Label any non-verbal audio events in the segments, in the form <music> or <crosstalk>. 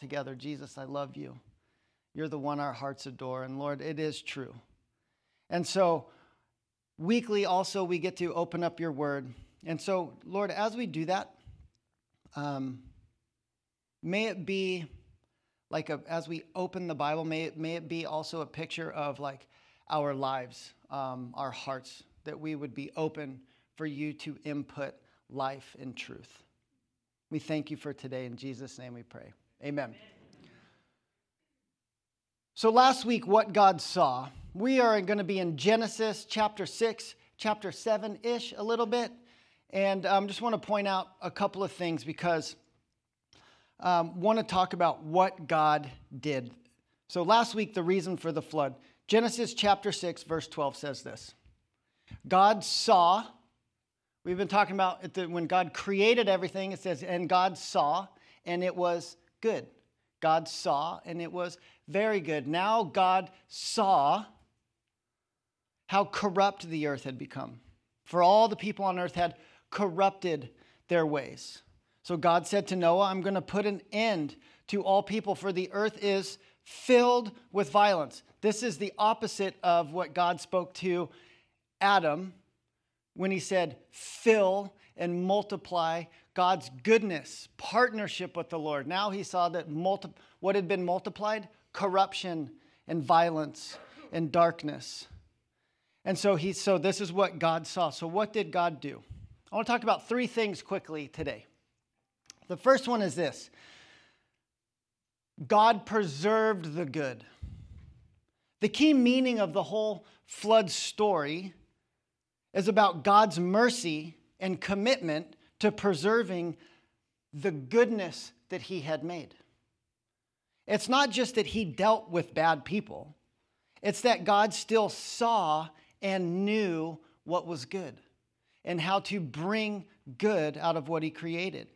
together Jesus, I love you. You're the one our hearts adore. And Lord, it is true. And so, weekly also, we get to open up your word. And so, Lord, as we do that, um, may it be like a, as we open the Bible, may it, may it be also a picture of like our lives, um, our hearts, that we would be open for you to input life and truth. We thank you for today. In Jesus' name we pray. Amen. So, last week, what God saw, we are going to be in Genesis chapter 6, chapter 7 ish, a little bit. And I um, just want to point out a couple of things because um, want to talk about what God did. So last week, the reason for the flood. Genesis chapter 6, verse 12 says this God saw, we've been talking about the, when God created everything, it says, and God saw, and it was good. God saw, and it was very good. Now God saw how corrupt the earth had become. For all the people on earth had corrupted their ways. So God said to Noah, I'm going to put an end to all people, for the earth is filled with violence. This is the opposite of what God spoke to Adam when he said, fill and multiply God's goodness, partnership with the Lord. Now he saw that multi- what had been multiplied corruption and violence and darkness. And so he so this is what God saw. So what did God do? I want to talk about three things quickly today. The first one is this God preserved the good. The key meaning of the whole flood story is about God's mercy and commitment to preserving the goodness that He had made. It's not just that He dealt with bad people, it's that God still saw and knew what was good and how to bring good out of what He created.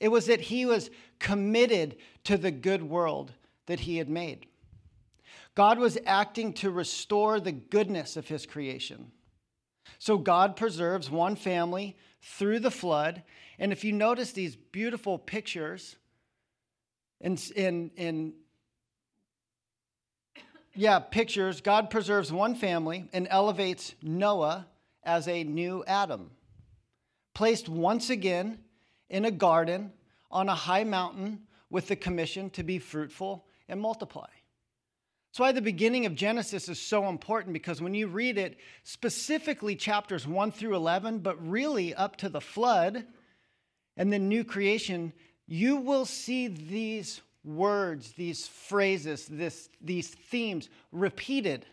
It was that he was committed to the good world that he had made. God was acting to restore the goodness of his creation. So God preserves one family through the flood. And if you notice these beautiful pictures in, in, in yeah, pictures, God preserves one family and elevates Noah as a new Adam, placed once again in a garden on a high mountain with the commission to be fruitful and multiply. That's why the beginning of Genesis is so important because when you read it, specifically chapters 1 through 11, but really up to the flood and the new creation, you will see these words, these phrases, this, these themes repeated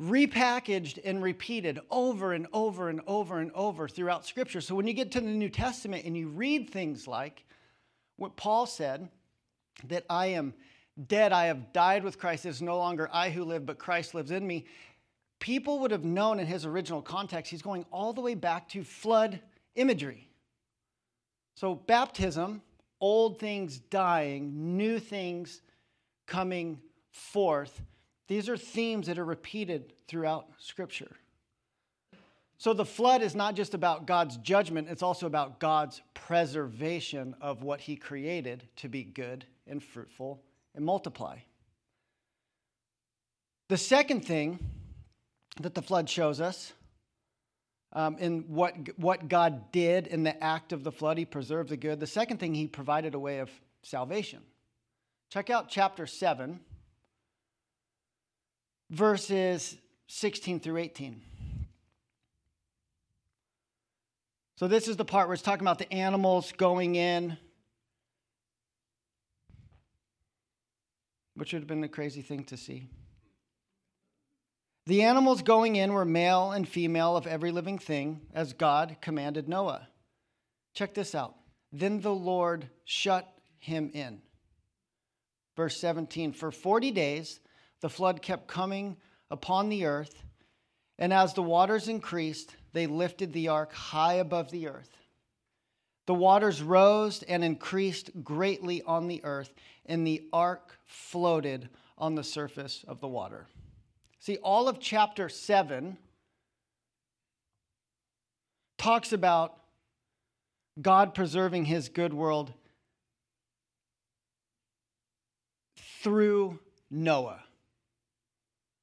repackaged and repeated over and over and over and over throughout Scripture. So when you get to the New Testament and you read things like what Paul said, that I am dead, I have died with Christ, it is no longer I who live, but Christ lives in me, people would have known in his original context, he's going all the way back to flood imagery. So baptism, old things dying, new things coming forth these are themes that are repeated throughout Scripture. So the flood is not just about God's judgment, it's also about God's preservation of what He created to be good and fruitful and multiply. The second thing that the flood shows us um, in what, what God did in the act of the flood, He preserved the good. The second thing, He provided a way of salvation. Check out chapter 7 verses 16 through 18. So, this is the part where it's talking about the animals going in, which would have been a crazy thing to see. The animals going in were male and female of every living thing, as God commanded Noah. Check this out. Then the Lord shut him in. Verse 17 For 40 days, the flood kept coming upon the earth, and as the waters increased, they lifted the ark high above the earth. The waters rose and increased greatly on the earth, and the ark floated on the surface of the water. See, all of chapter 7 talks about God preserving his good world through Noah.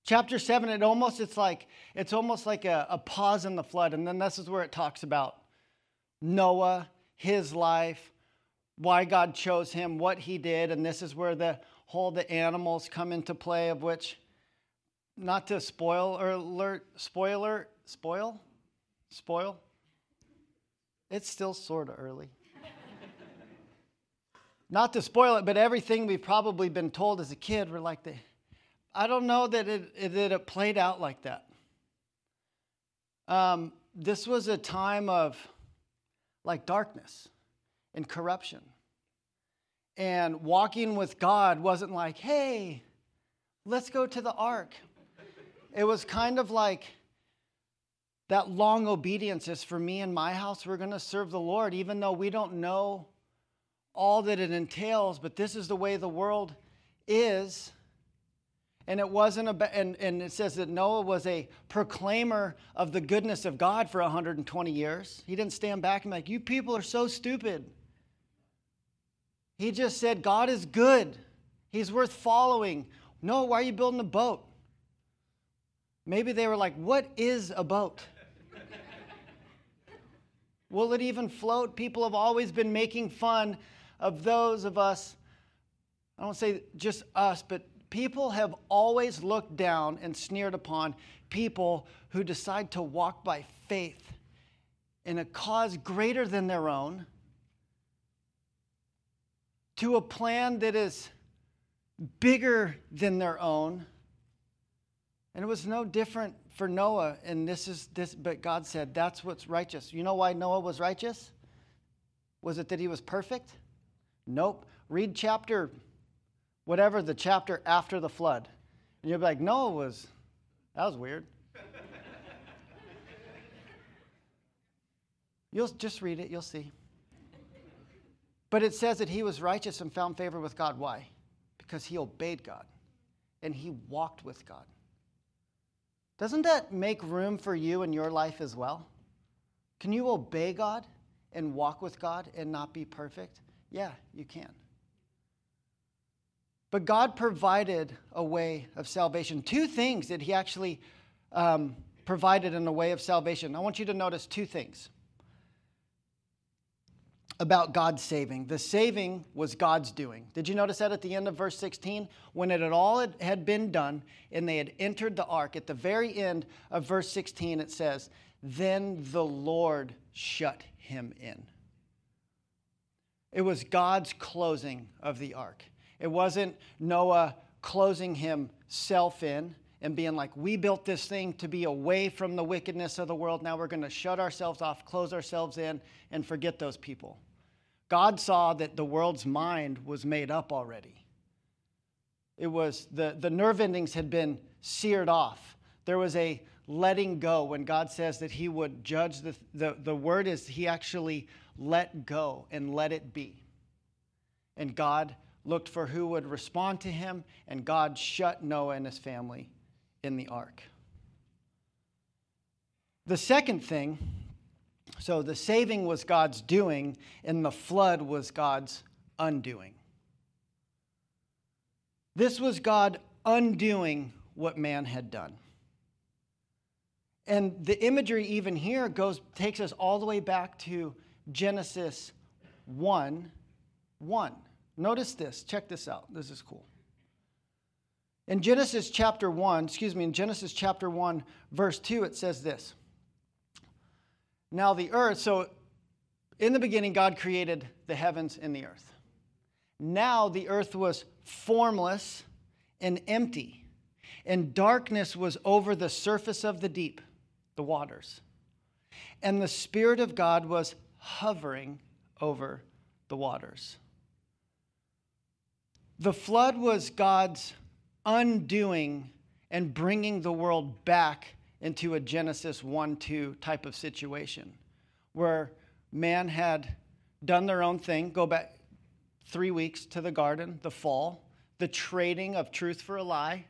Chapter 7, it almost it's like it's almost like a, a pause in the flood, and then this is where it talks about Noah, his life, why God chose him, what he did, and this is where the whole the animals come into play, of which not to spoil or alert, spoiler, spoil, spoil. It's still sort of early. not to spoil it, but everything we've probably been told as a kid, we're like, the, I don't know that it, that it played out like that. Um, this was a time of like darkness and corruption. And walking with God wasn't like, hey, let's go to the ark. It was kind of like that long obedience is for me and my house. We're going to serve the Lord, even though we don't know all that it entails, but this is the way the world is. And it wasn't a, and, and it says that Noah was a proclaimer of the goodness of God for 120 years. He didn't stand back and be like, you people are so stupid. He just said, God is good. He's worth following. No, why are you building a boat? Maybe they were like, What is a boat? <laughs> Will it even float? People have always been making fun of those of us, I don't say just us, but people have always looked down and sneered upon people who decide to walk by faith in a cause greater than their own to a plan that is bigger than their own and it was no different for Noah. And this is this, but God said, that's what's righteous. You know why Noah was righteous? Was it that he was perfect? Nope. Read chapter, whatever the chapter after the flood. And you'll be like, Noah was, that was weird. <laughs> You'll just read it, you'll see. But it says that he was righteous and found favor with God. Why? Because he obeyed God and he walked with God. Doesn't that make room for you in your life as well? Can you obey God and walk with God and not be perfect? Yeah, you can. But God provided a way of salvation. Two things that He actually um, provided in a way of salvation. I want you to notice two things about God's saving. The saving was God's doing. Did you notice that at the end of verse 16? When it had all had been done and they had entered the ark, at the very end of verse 16, it says, Then the Lord shut him in. It was God's closing of the ark. It wasn't Noah closing himself in and being like, we built this thing to be away from the wickedness of the world. Now we're going to shut ourselves off, close ourselves in, and forget those people. God saw that the world's mind was made up already. It was the, the nerve endings had been seared off. There was a letting go when God says that He would judge. The, the, the word is He actually let go and let it be. And God looked for who would respond to Him, and God shut Noah and his family in the ark. The second thing so the saving was God's doing, and the flood was God's undoing. This was God undoing what man had done. And the imagery even here goes takes us all the way back to Genesis 1 1. Notice this, check this out. This is cool. In Genesis chapter 1, excuse me, in Genesis chapter 1, verse 2, it says this. Now, the earth, so in the beginning, God created the heavens and the earth. Now, the earth was formless and empty, and darkness was over the surface of the deep, the waters. And the Spirit of God was hovering over the waters. The flood was God's undoing and bringing the world back into a Genesis 1 2 type of situation where man had done their own thing, go back three weeks to the garden, the fall, the trading of truth for a lie,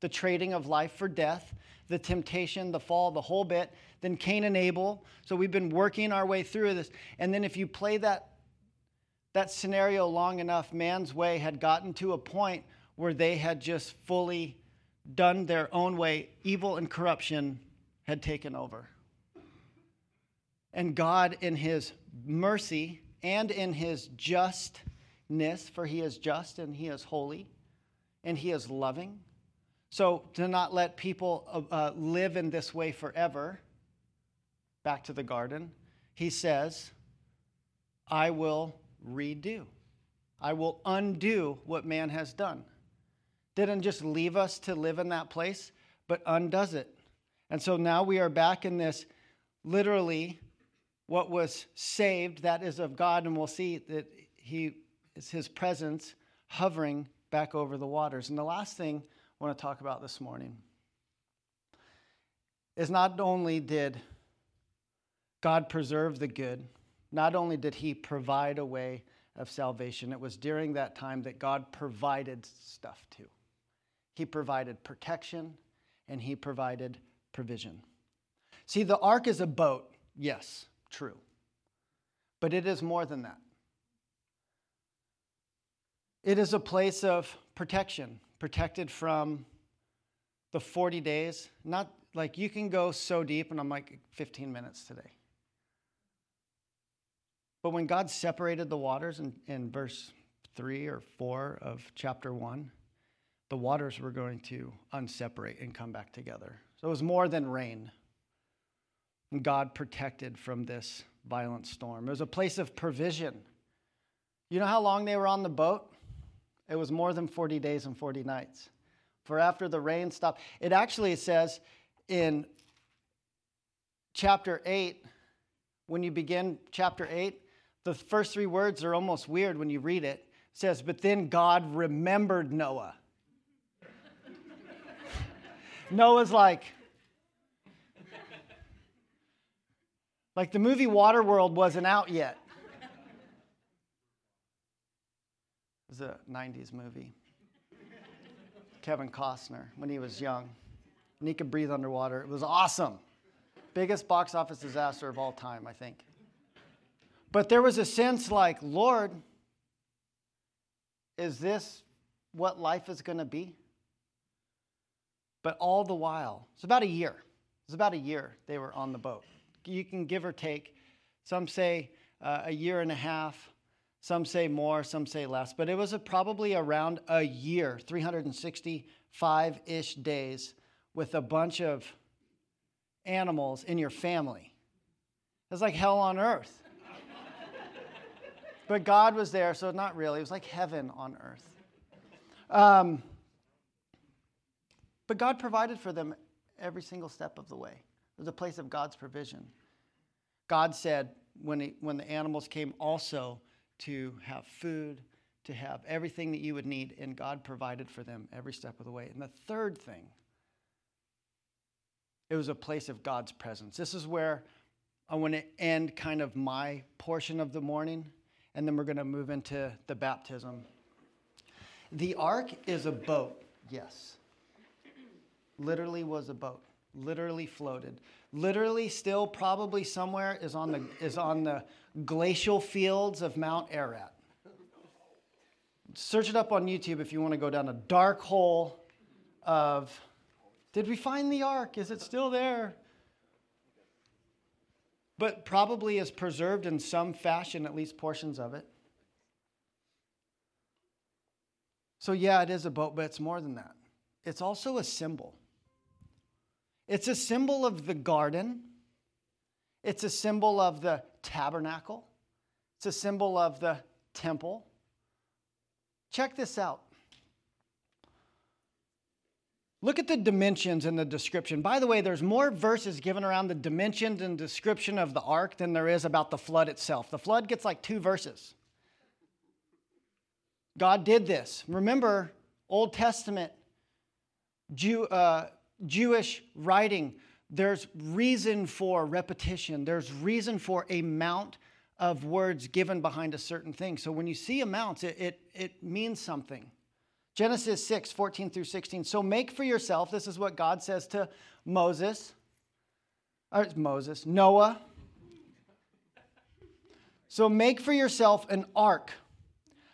the trading of life for death, the temptation, the fall, the whole bit, then Cain and Abel. So we've been working our way through this. And then if you play that, that scenario long enough, man's way had gotten to a point where they had just fully done their own way, evil and corruption had taken over. And God, in his mercy and in his justness, for he is just and he is holy and he is loving. So, to not let people uh, uh live in this way forever, back to the garden, he says, I will redo. I will undo what man has done. Didn't just leave us to live in that place, but undoes it. And so now we are back in this literally what was saved, that is of God, and we'll see that He is His presence hovering back over the waters. And the last thing I want to talk about this morning is not only did God preserve the good, not only did He provide a way of salvation, it was during that time that God provided stuff too. He provided protection and He provided provision. See, the ark is a boat, yes, true. But it is more than that. It is a place of protection, protected from the 40 days. Not like you can go so deep, and I'm like 15 minutes today. But when God separated the waters in, in verse 3 or 4 of chapter 1, the waters were going to unseparate and come back together. So it was more than rain. And God protected from this violent storm. It was a place of provision. You know how long they were on the boat? It was more than 40 days and 40 nights. For after the rain stopped, it actually says in chapter 8, when you begin chapter 8, the first three words are almost weird when you read it. It says, But then God remembered Noah. <laughs> Noah's like, like the movie Waterworld wasn't out yet. It was a 90s movie. Kevin Costner when he was young. And he could breathe underwater. It was awesome. Biggest box office disaster of all time, I think. But there was a sense like, Lord, is this what life is going to be? But all the while, it's about a year. It's about a year they were on the boat. You can give or take. Some say uh, a year and a half, some say more, some say less. But it was a, probably around a year, 365 ish days, with a bunch of animals in your family. It's like hell on earth. But God was there, so not really. It was like heaven on earth. Um, but God provided for them every single step of the way. It was a place of God's provision. God said when, he, when the animals came also to have food, to have everything that you would need, and God provided for them every step of the way. And the third thing, it was a place of God's presence. This is where I want to end kind of my portion of the morning, and then we're going to move into the baptism. The ark is a boat, yes literally was a boat, literally floated. Literally, still probably somewhere is on the, is on the glacial fields of Mount Ararat. Search it up on YouTube if you want to go down a dark hole of did we find the ark? Is it still there? But probably is preserved in some fashion, at least portions of it. So, yeah, it is a boat, but it's more than that. It's also a symbol. It's a symbol of the garden, it's a symbol of the tabernacle, it's a symbol of the temple. Check this out. Look at the dimensions in the description. By the way, there's more verses given around the dimensions and description of the ark than there is about the flood itself. The flood gets like two verses. God did this. Remember, Old Testament, Jew, uh, Jewish writing, there's reason for repetition, there's reason for a mount of words given behind a certain thing. So when you see amounts, it, it, it means something. Genesis 6, 14 through 16. So make for yourself, this is what God says to Moses, or Moses, Noah. So make for yourself an ark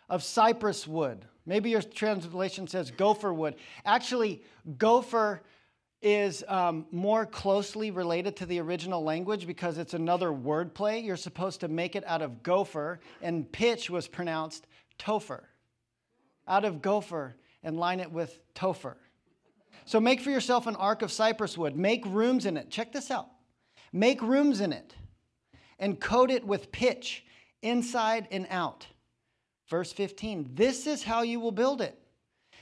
of cypress wood Maybe your translation says gopher wood. Actually, gopher is um, more closely related to the original language because it's another word play. You're supposed to make it out of gopher, and pitch was pronounced topher. Out of gopher and line it with topher. So make for yourself an ark of cypress wood. Make rooms in it. Check this out. Make rooms in it and coat it with pitch inside and out. Verse 15 This is how you will build it.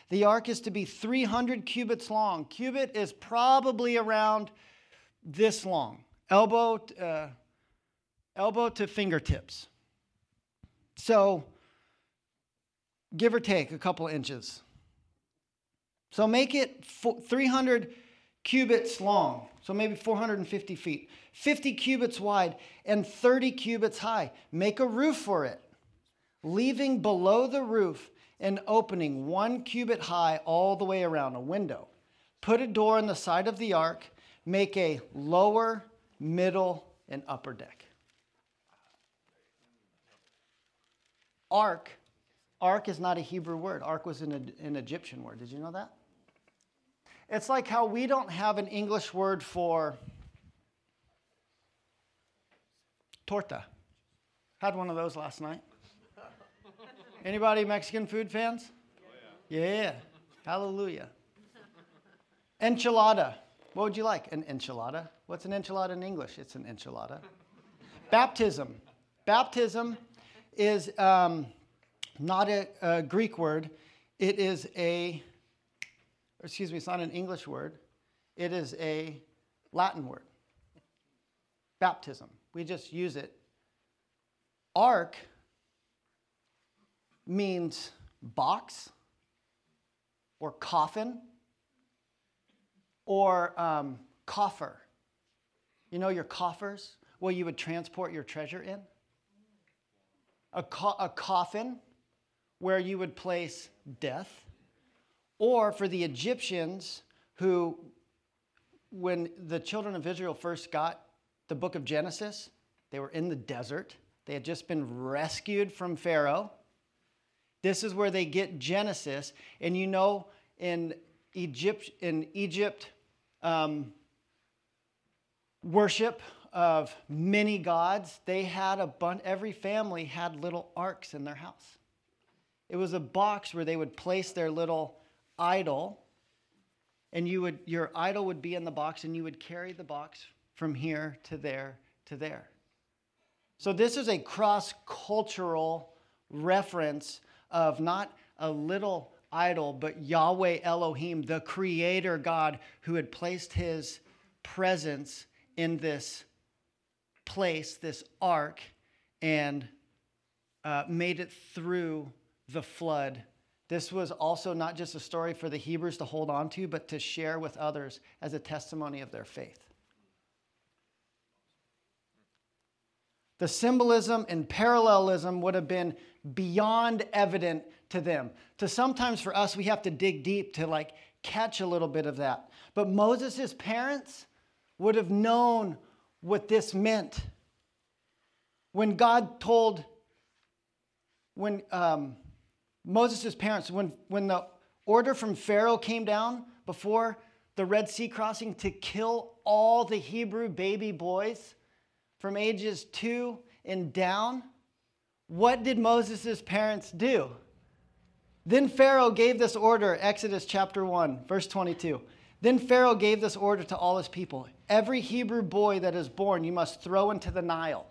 The ark is to be 300 cubits long. Cubit is probably around this long, elbow, uh, elbow to fingertips. So, give or take a couple inches. So, make it 300 cubits long, so maybe 450 feet, 50 cubits wide, and 30 cubits high. Make a roof for it, leaving below the roof an opening one cubit high all the way around, a window. Put a door on the side of the ark, make a lower, middle, and upper deck. Ark, ark is not a Hebrew word. Ark was an, an Egyptian word. Did you know that? It's like how we don't have an English word for torta. Had one of those last night. <laughs> Anybody Mexican food fans? yeah. yeah. Hallelujah. Enchilada. What would you like? An enchilada? What's an enchilada in English? It's an enchilada. <laughs> Baptism. Baptism is um, not a, a Greek word. It is a, excuse me, it's not an English word. It is a Latin word. Baptism. We just use it. Ark means box or coffin or um, coffer. You know your coffers where you would transport your treasure in? A, co- a coffin where you would place death. Or for the Egyptians who, when the children of Israel first got the book of Genesis, they were in the desert. They had just been rescued from Pharaoh. This is where they get Genesis. And you know, in Egypt, in Egypt, um, worship of many gods, they had a bunch, every family had little arks in their house. It was a box where they would place their little idol, and you would, your idol would be in the box, and you would carry the box from here to there to there. So, this is a cross cultural reference of not a little idol, but Yahweh Elohim, the creator God who had placed his presence in this place, this ark, and uh, made it through the flood. This was also not just a story for the Hebrews to hold on to, but to share with others as a testimony of their faith. The symbolism and parallelism would have been beyond evident to them. To sometimes for us, we have to dig deep to like catch a little bit of that. But Moses' parents would have known what this meant. When God told, when um, Moses' parents, when, when the order from Pharaoh came down before the Red Sea crossing to kill all the Hebrew baby boys from ages two and down, what did Moses' parents do? Then Pharaoh gave this order, Exodus chapter 1, verse 22. Then Pharaoh gave this order to all his people Every Hebrew boy that is born, you must throw into the Nile.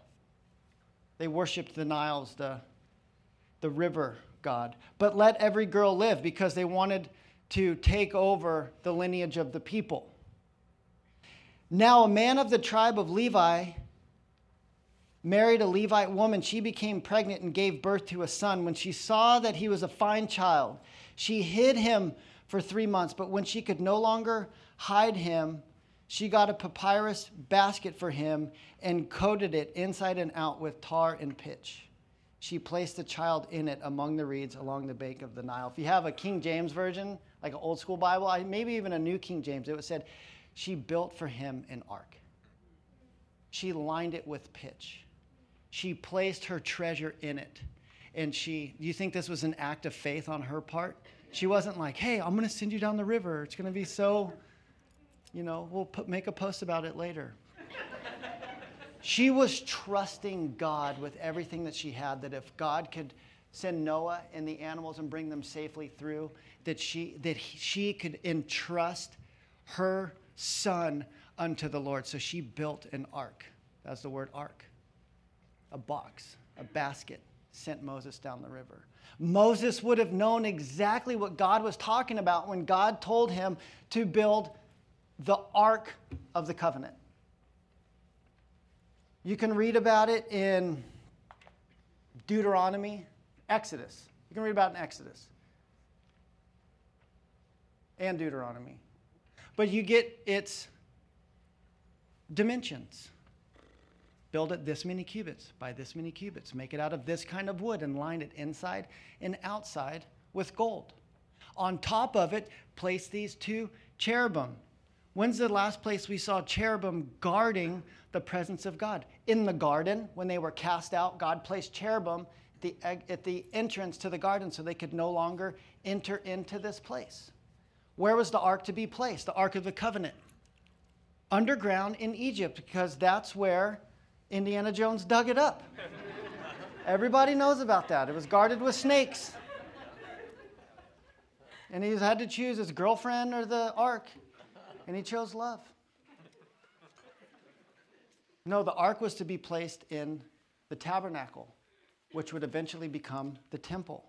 They worshiped the Niles, the, the river god. But let every girl live because they wanted to take over the lineage of the people. Now, a man of the tribe of Levi married a Levite woman. She became pregnant and gave birth to a son. When she saw that he was a fine child, she hid him for three months. But when she could no longer hide him, she got a papyrus basket for him and coated it inside and out with tar and pitch. She placed the child in it among the reeds along the bank of the Nile. If you have a King James version, like an old school Bible, maybe even a new King James, it would said, she built for him an ark. She lined it with pitch. She placed her treasure in it. and she, you think this was an act of faith on her part? She wasn't like, hey, I'm going to send you down the river. It's going to be so, you know, we'll put, make a post about it later. She was trusting God with everything that she had, that if God could send Noah and the animals and bring them safely through, that she, that he, she could entrust her son unto the Lord. So she built an ark. That's the word ark. A box, a basket, sent Moses down the river. Moses would have known exactly what God was talking about when God told him to build the ark of the covenant. You can read about it in Deuteronomy, Exodus. You can read about it in Exodus and Deuteronomy. But you get its dimensions. Build it this many cubits by this many cubits. Make it out of this kind of wood and line it inside and outside with gold. On top of it, place these two cherubim. When's the last place we saw cherubim guarding the presence of God? In the garden, when they were cast out, God placed cherubim at the, at the entrance to the garden so they could no longer enter into this place. Where was the ark to be placed? The ark of the covenant. Underground in Egypt, because that's where Indiana Jones dug it up. <laughs> Everybody knows about that. It was guarded with snakes. And he had to choose his girlfriend or the ark, and he chose love. No, the ark was to be placed in the tabernacle, which would eventually become the temple.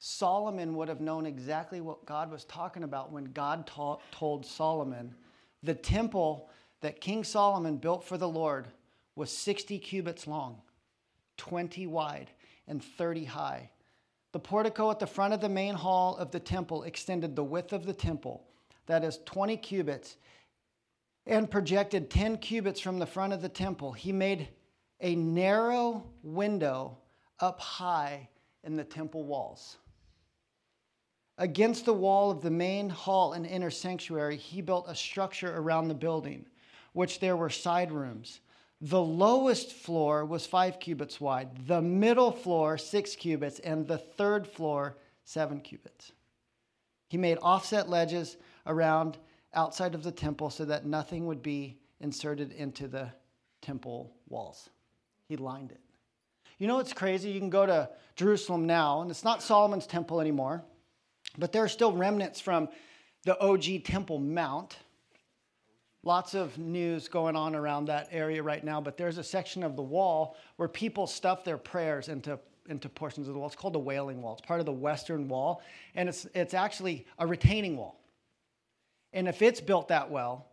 Solomon would have known exactly what God was talking about when God ta- told Solomon the temple that King Solomon built for the Lord was 60 cubits long, 20 wide, and 30 high. The portico at the front of the main hall of the temple extended the width of the temple, that is 20 cubits, and projected 10 cubits from the front of the temple. He made a narrow window up high in the temple walls. Against the wall of the main hall and inner sanctuary, he built a structure around the building which there were side rooms. The lowest floor was five cubits wide, the middle floor, six cubits, and the third floor, seven cubits. He made offset ledges around outside of the temple so that nothing would be inserted into the temple walls. He lined it. You know what's crazy? You can go to Jerusalem now, and it's not Solomon's temple anymore, but there are still remnants from the OG Temple Mount Lots of news going on around that area right now, but there's a section of the wall where people stuff their prayers into, into portions of the wall. It's called the Wailing Wall. It's part of the Western Wall, and it's, it's actually a retaining wall. And if it's built that well,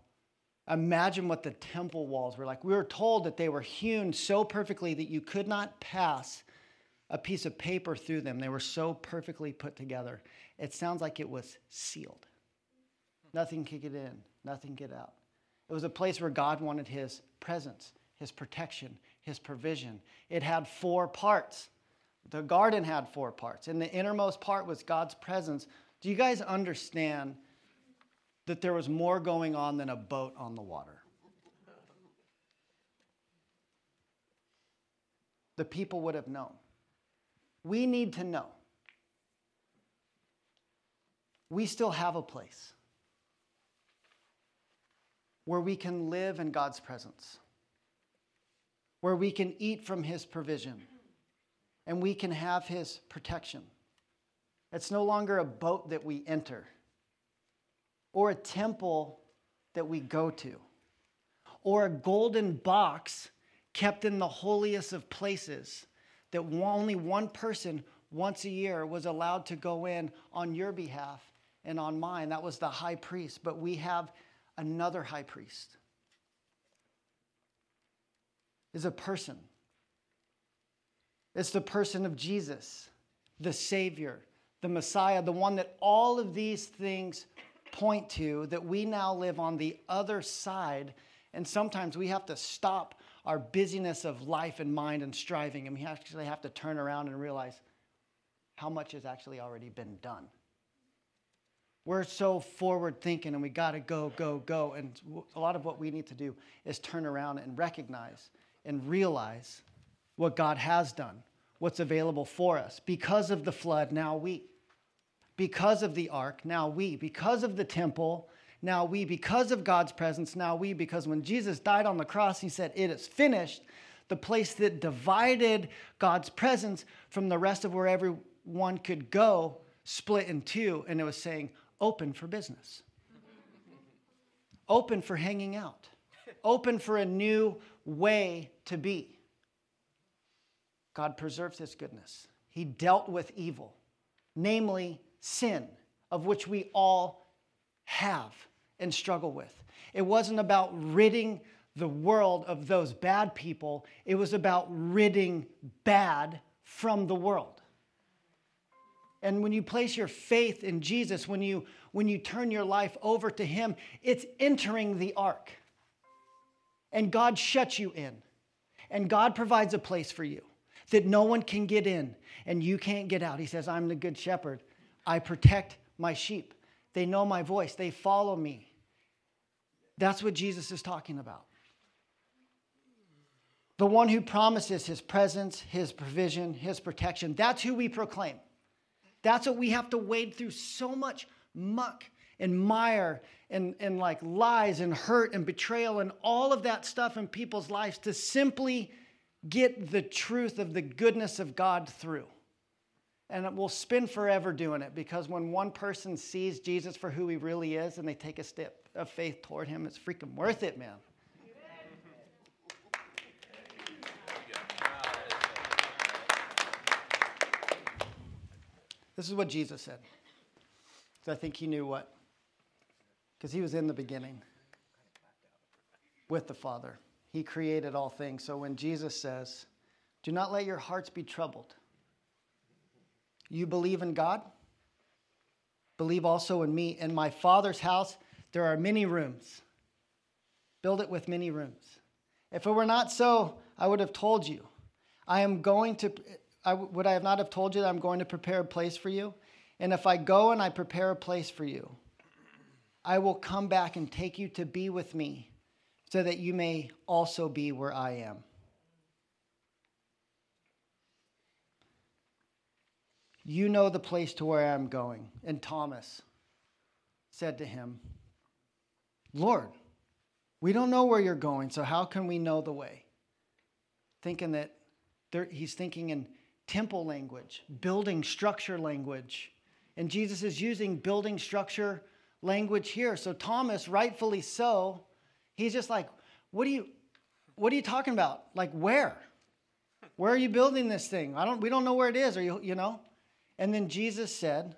imagine what the temple walls were like. We were told that they were hewn so perfectly that you could not pass a piece of paper through them. They were so perfectly put together. It sounds like it was sealed. Nothing could get in, nothing get out. It was a place where God wanted his presence, his protection, his provision. It had four parts. The garden had four parts, and the innermost part was God's presence. Do you guys understand that there was more going on than a boat on the water? The people would have known. We need to know. We still have a place where we can live in God's presence, where we can eat from His provision, and we can have His protection. It's no longer a boat that we enter or a temple that we go to or a golden box kept in the holiest of places that only one person once a year was allowed to go in on your behalf and on mine. That was the high priest. But we have another high priest is a person. It's the person of Jesus, the Savior, the Messiah, the one that all of these things point to, that we now live on the other side. And sometimes we have to stop our busyness of life and mind and striving, and we actually have to turn around and realize how much has actually already been done. We're so forward thinking and we got to go, go, go. And a lot of what we need to do is turn around and recognize and realize what God has done, what's available for us. Because of the flood, now we. Because of the ark, now we. Because of the temple, now we. Because of God's presence, now we. Because when Jesus died on the cross, he said, It is finished. The place that divided God's presence from the rest of where everyone could go split in two, and it was saying, Open for business, open for hanging out, open for a new way to be. God preserves his goodness. He dealt with evil, namely sin, of which we all have and struggle with. It wasn't about ridding the world of those bad people, it was about ridding bad from the world. And when you place your faith in Jesus, when you, when you turn your life over to Him, it's entering the ark. And God shuts you in. And God provides a place for you that no one can get in and you can't get out. He says, I'm the good shepherd. I protect my sheep. They know my voice, they follow me. That's what Jesus is talking about. The one who promises his presence, his provision, his protection. That's who we proclaim. That's what we have to wade through so much muck and mire and, and like lies and hurt and betrayal and all of that stuff in people's lives to simply get the truth of the goodness of God through. And we'll spend forever doing it because when one person sees Jesus for who he really is and they take a step of faith toward him, it's freaking worth it, man. This is what Jesus said. So I think he knew what? Because he was in the beginning with the Father. He created all things. So when Jesus says, Do not let your hearts be troubled, you believe in God, believe also in me. In my Father's house, there are many rooms. Build it with many rooms. If it were not so, I would have told you. I am going to, I, would I have not have told you that I'm going to prepare a place for you? And if I go and I prepare a place for you, I will come back and take you to be with me so that you may also be where I am. You know the place to where I'm going. And Thomas said to him, Lord, we don't know where you're going, so how can we know the way? Thinking that he's thinking in temple language, building structure language. And Jesus is using building structure language here. So Thomas, rightfully so, He's just like, what are you, what are you talking about? Like where? Where are you building this thing? I don't, we don't know where it is, or you, you know? And then Jesus said,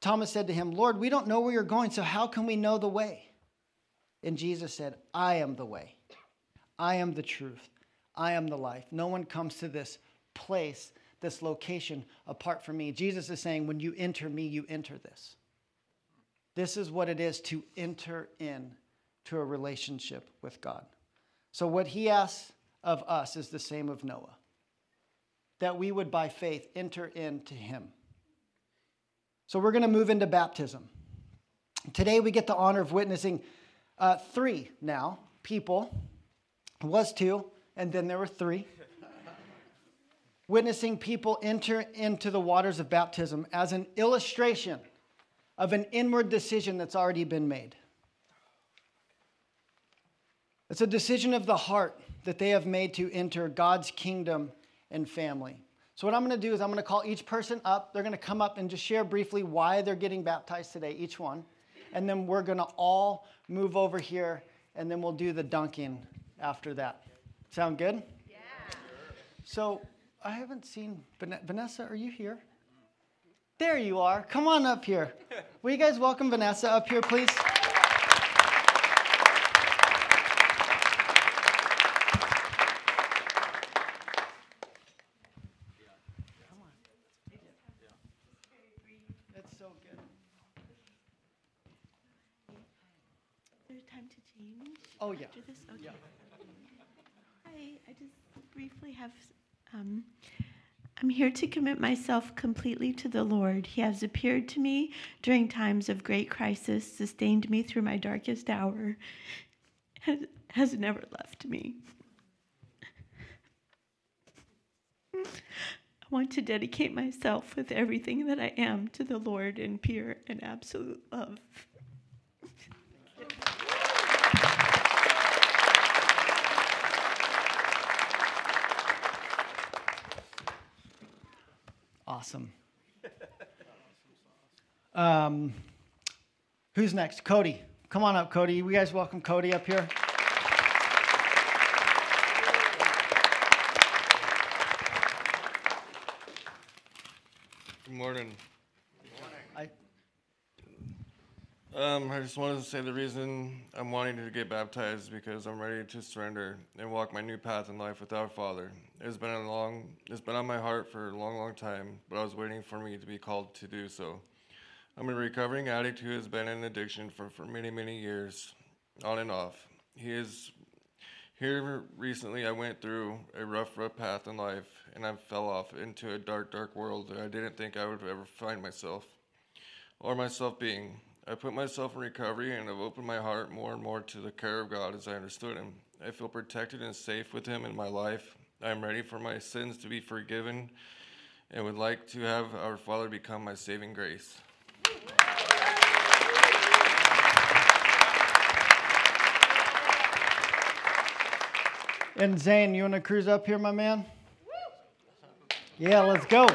Thomas said to him, Lord, we don't know where you're going, so how can we know the way? And Jesus said, I am the way. I am the truth. I am the life. No one comes to this place, this location, apart from me. Jesus is saying, when you enter me, you enter this. This is what it is to enter in to a relationship with God. So, what he asks of us is the same of Noah that we would, by faith, enter into him. So, we're going to move into baptism. Today, we get the honor of witnessing uh, three now people. Was two, and then there were three. <laughs> witnessing people enter into the waters of baptism as an illustration of an inward decision that's already been made. It's a decision of the heart that they have made to enter God's kingdom and family. So, what I'm going to do is I'm going to call each person up. They're going to come up and just share briefly why they're getting baptized today, each one. And then we're going to all move over here and then we'll do the dunking after that. Sound good? Yeah. So, I haven't seen Vanessa. Are you here? There you are. Come on up here. Will you guys welcome Vanessa up here, please? Oh, yeah. After this? Okay. Yeah. Hi, I just briefly have um, I'm here to commit myself completely to the Lord. He has appeared to me during times of great crisis, sustained me through my darkest hour, has, has never left me. I want to dedicate myself with everything that I am to the Lord in pure and absolute love. Awesome. Um, who's next? Cody. Come on up, Cody. You guys welcome Cody up here. Good morning. I, Um, I just wanted to say the reason I'm wanting to get baptized is because I'm ready to surrender and walk my new path in life with our Father. It's been a long, it's been on my heart for a long, long time, but I was waiting for me to be called to do so. I'm a recovering addict who has been in addiction for, for many, many years, on and off. He is here recently. I went through a rough, rough path in life, and I fell off into a dark, dark world that I didn't think I would ever find myself or myself being. I put myself in recovery and have opened my heart more and more to the care of God as I understood Him. I feel protected and safe with Him in my life. I am ready for my sins to be forgiven and would like to have our Father become my saving grace. and Zane, you want to cruise up here, my man? Yeah, let's go.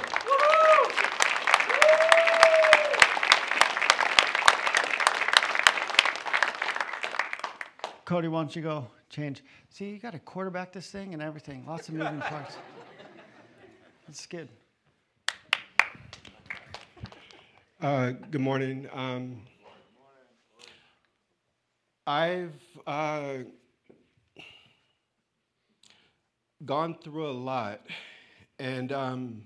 Cody, why don't you go change? See, you got to quarterback this thing and everything. Lots of moving parts. <laughs> That's good. Uh, good morning. Um, I've uh, gone through a lot, and um,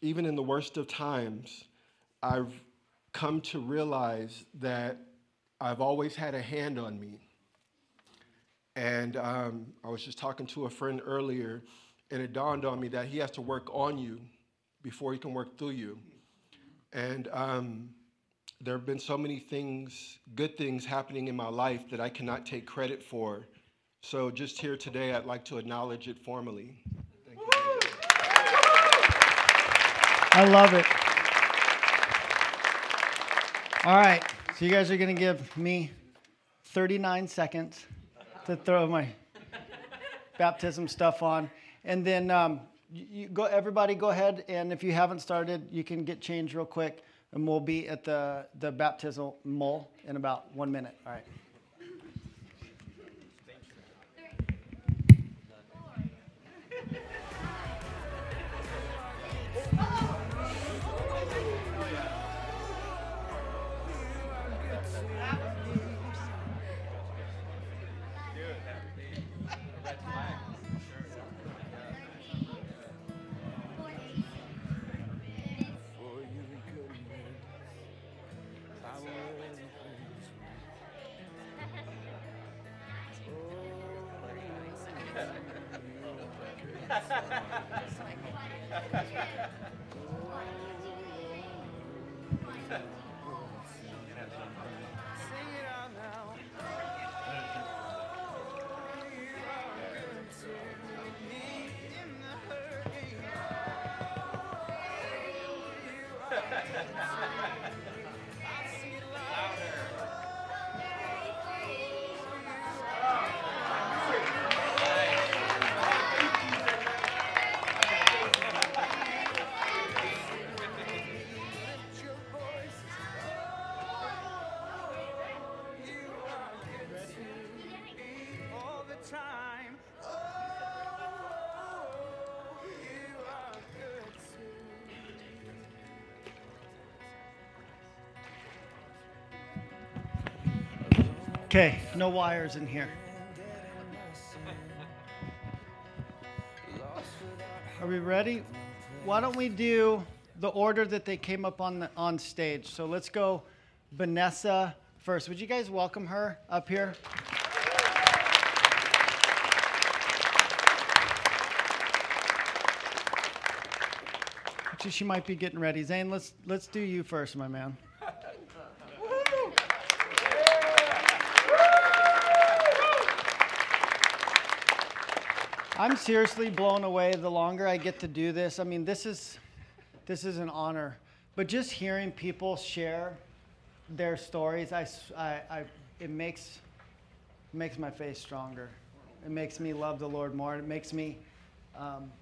even in the worst of times, I've come to realize that I've always had a hand on me. And um, I was just talking to a friend earlier, and it dawned on me that he has to work on you before he can work through you. And um, there have been so many things, good things happening in my life that I cannot take credit for. So just here today, I'd like to acknowledge it formally. I love it. All right, so you guys are going to give me 39 seconds to throw my baptism stuff on. And then um, you, go, everybody go ahead, and if you haven't started, you can get changed real quick, and we'll be at the, the baptismal mole in about one minute. All right. Okay, no wires in here. Are we ready? Why don't we do the order that they came up on the, on stage? So let's go Vanessa first. Would you guys welcome her up here? Actually, she might be getting ready. Zane, let's let's do you first, my man. I'm seriously blown away the longer I get to do this. I mean, this is this is an honor. But just hearing people share their stories, I, I, I, it makes makes my faith stronger. It makes me love the Lord more. It makes me um,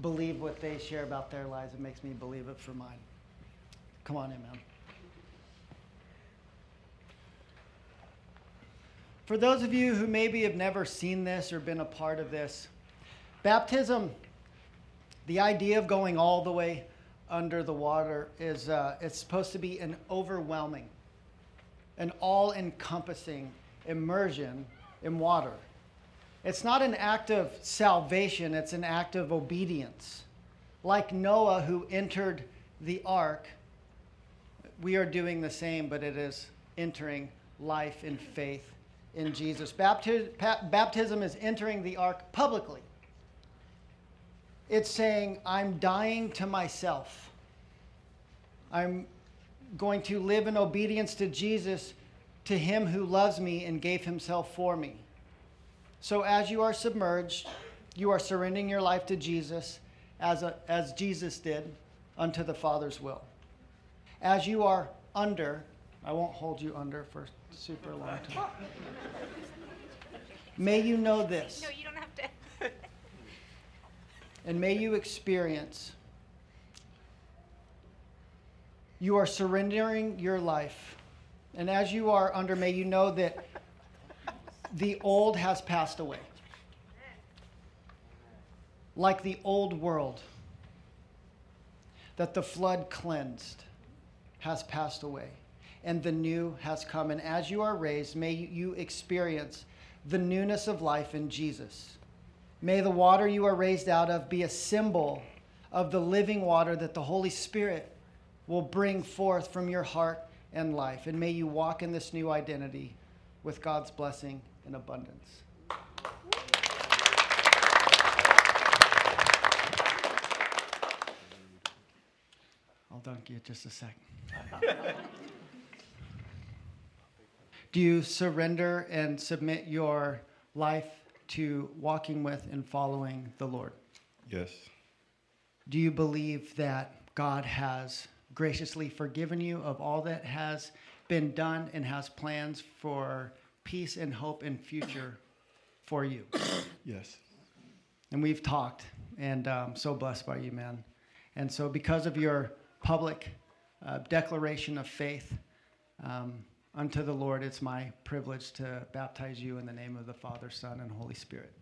believe what they share about their lives. It makes me believe it for mine. Come on in, man. For those of you who maybe have never seen this or been a part of this, baptism, the idea of going all the way under the water is uh, it's supposed to be an overwhelming, an all-encompassing immersion in water. It's not an act of salvation, it's an act of obedience. Like Noah who entered the ark, we are doing the same, but it is entering life in faith in Jesus. baptism is entering the ark publicly. It's saying, I'm dying to myself. I'm going to live in obedience to Jesus, to him who loves me and gave himself for me. So as you are submerged, you are surrendering your life to Jesus as, a, as Jesus did unto the Father's will. As you are under, I won't hold you under for super long <laughs> time. May you know this. No, you don't have to. and may you experience. You are surrendering your life. And as you are under, may you know that the old has passed away. Like the old world that the flood cleansed has passed away and the new has come. And as you are raised, may you experience the newness of life in Jesus. May the water you are raised out of be a symbol of the living water that the Holy Spirit will bring forth from your heart and life. And may you walk in this new identity with God's blessing and abundance. I'll dunk you just a second. <laughs> Do you surrender and submit your life to walking with and following the Lord? Yes. Do you believe that God has graciously forgiven you of all that has been done and has plans for peace and hope and future for you? <coughs> Yes. And we've talked, and um, so blessed by you, man. And so, because of your public uh, declaration of faith, um, Unto the Lord, it's my privilege to baptize you in the name of the Father, Son, and Holy Spirit.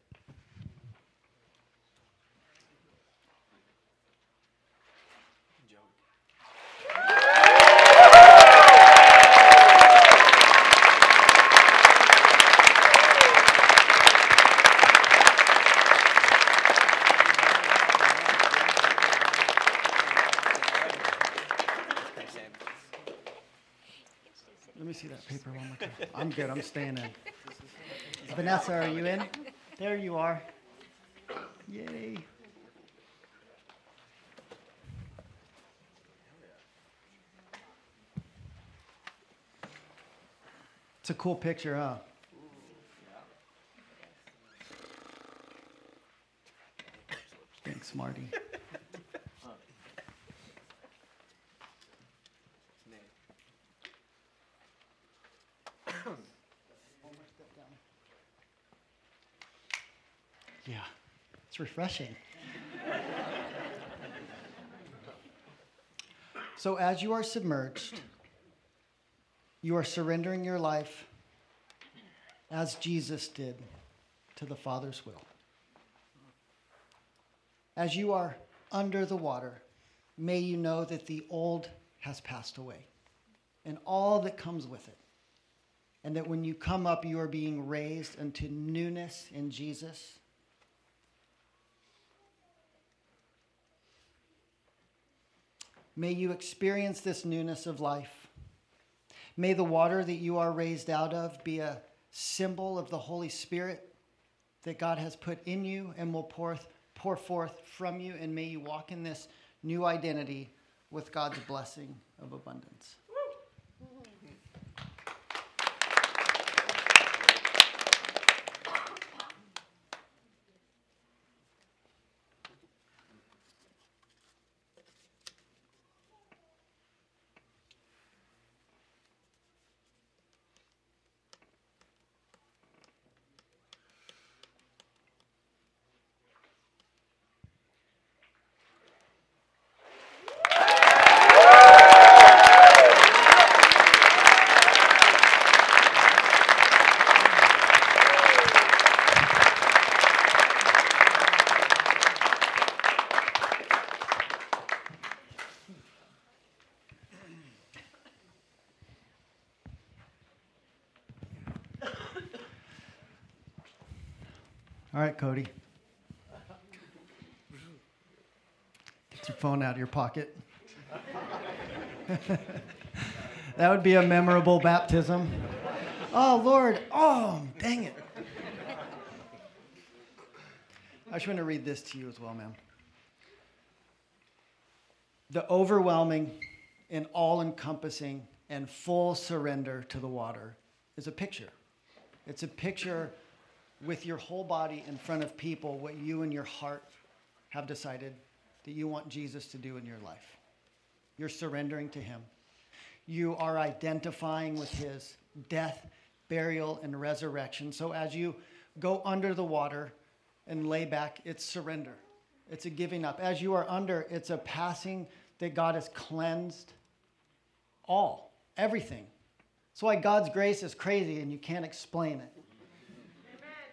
I'm good. I'm staying in. Vanessa, are you in? There you are. Yay. It's a cool picture, huh? Thanks, Marty. It's refreshing. so, as you are submerged, you are surrendering your life as Jesus did to the Father's will. As you are under the water, may you know that the old has passed away and all that comes with it. And that when you come up, you are being raised unto newness in Jesus May you experience this newness of life. May the water that you are raised out of be a symbol of the Holy Spirit that God has put in you and will pour, pour forth from you. And may you walk in this new identity with God's blessing of abundance. Cody. Get your phone out of your pocket. <laughs> that would be a memorable baptism. Oh, Lord. Oh, dang it. I just want to read this to you as well, ma'am. The overwhelming and all encompassing and full surrender to the water is a picture. It's a picture with your whole body in front of people what you and your heart have decided that you want Jesus to do in your life. You're surrendering to Him. You are identifying with His death, burial, and resurrection. So as you go under the water and lay back, it's surrender. It's a giving up. As you are under, it's a passing that God has cleansed all, everything. That's why God's grace is crazy and you can't explain it.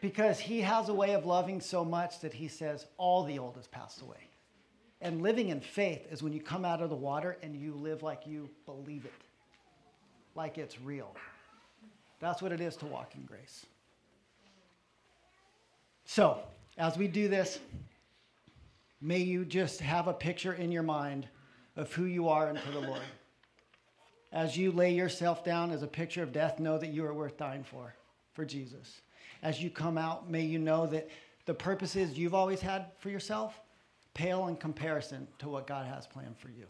Because He has a way of loving so much that He says, all the old has passed away. And living in faith is when you come out of the water and you live like you believe it, like it's real. That's what it is to walk in grace. So, as we do this, may you just have a picture in your mind of who you are unto the Lord. As you lay yourself down as a picture of death, know that you are worth dying for, for Jesus. As you come out, may you know that the purposes you've always had for yourself pale in comparison to what God has planned for you.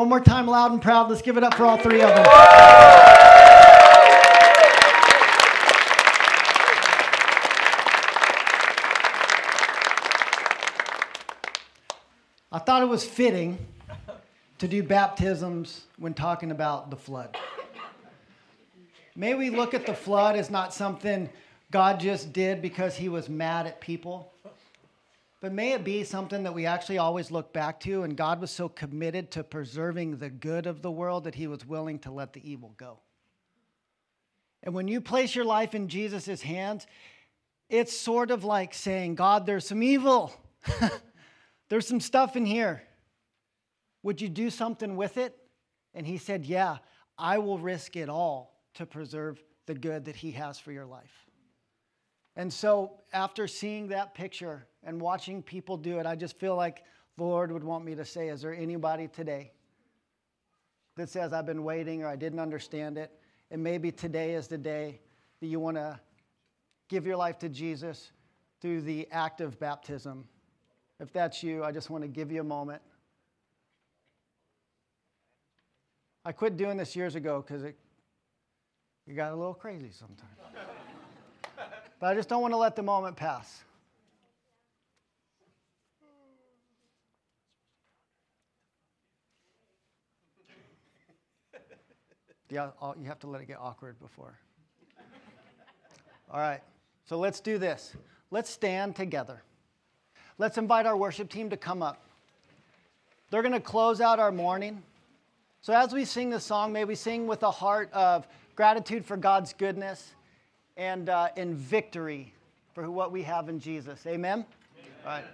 One more time, loud and proud. Let's give it up for all three of them. I thought it was fitting to do baptisms when talking about the flood. May we look at the flood as not something God just did because he was mad at people, but may it be something that we actually always look back to, and God was so committed to preserving the good of the world that he was willing to let the evil go. And when you place your life in Jesus' hands, it's sort of like saying, God, there's some evil. <laughs> there's some stuff in here. Would you do something with it? And he said, Yeah, I will risk it all to preserve the good that he has for your life. And so, after seeing that picture and watching people do it, I just feel like the Lord would want me to say, Is there anybody today that says, I've been waiting or I didn't understand it? And maybe today is the day that you want to give your life to Jesus through the act of baptism. If that's you, I just want to give you a moment. I quit doing this years ago because it, it got a little crazy sometimes. <laughs> but I just don't want to let the moment pass. <laughs> Yeah, oh, you have to let it get awkward before. All right, so let's do this. Let's stand together. Let's invite our worship team to come up. They're going to close out our morning. So as we sing this song, may we sing with a heart of gratitude for God's goodness and uh, in victory for what we have in Jesus. Amen? Amen. All right.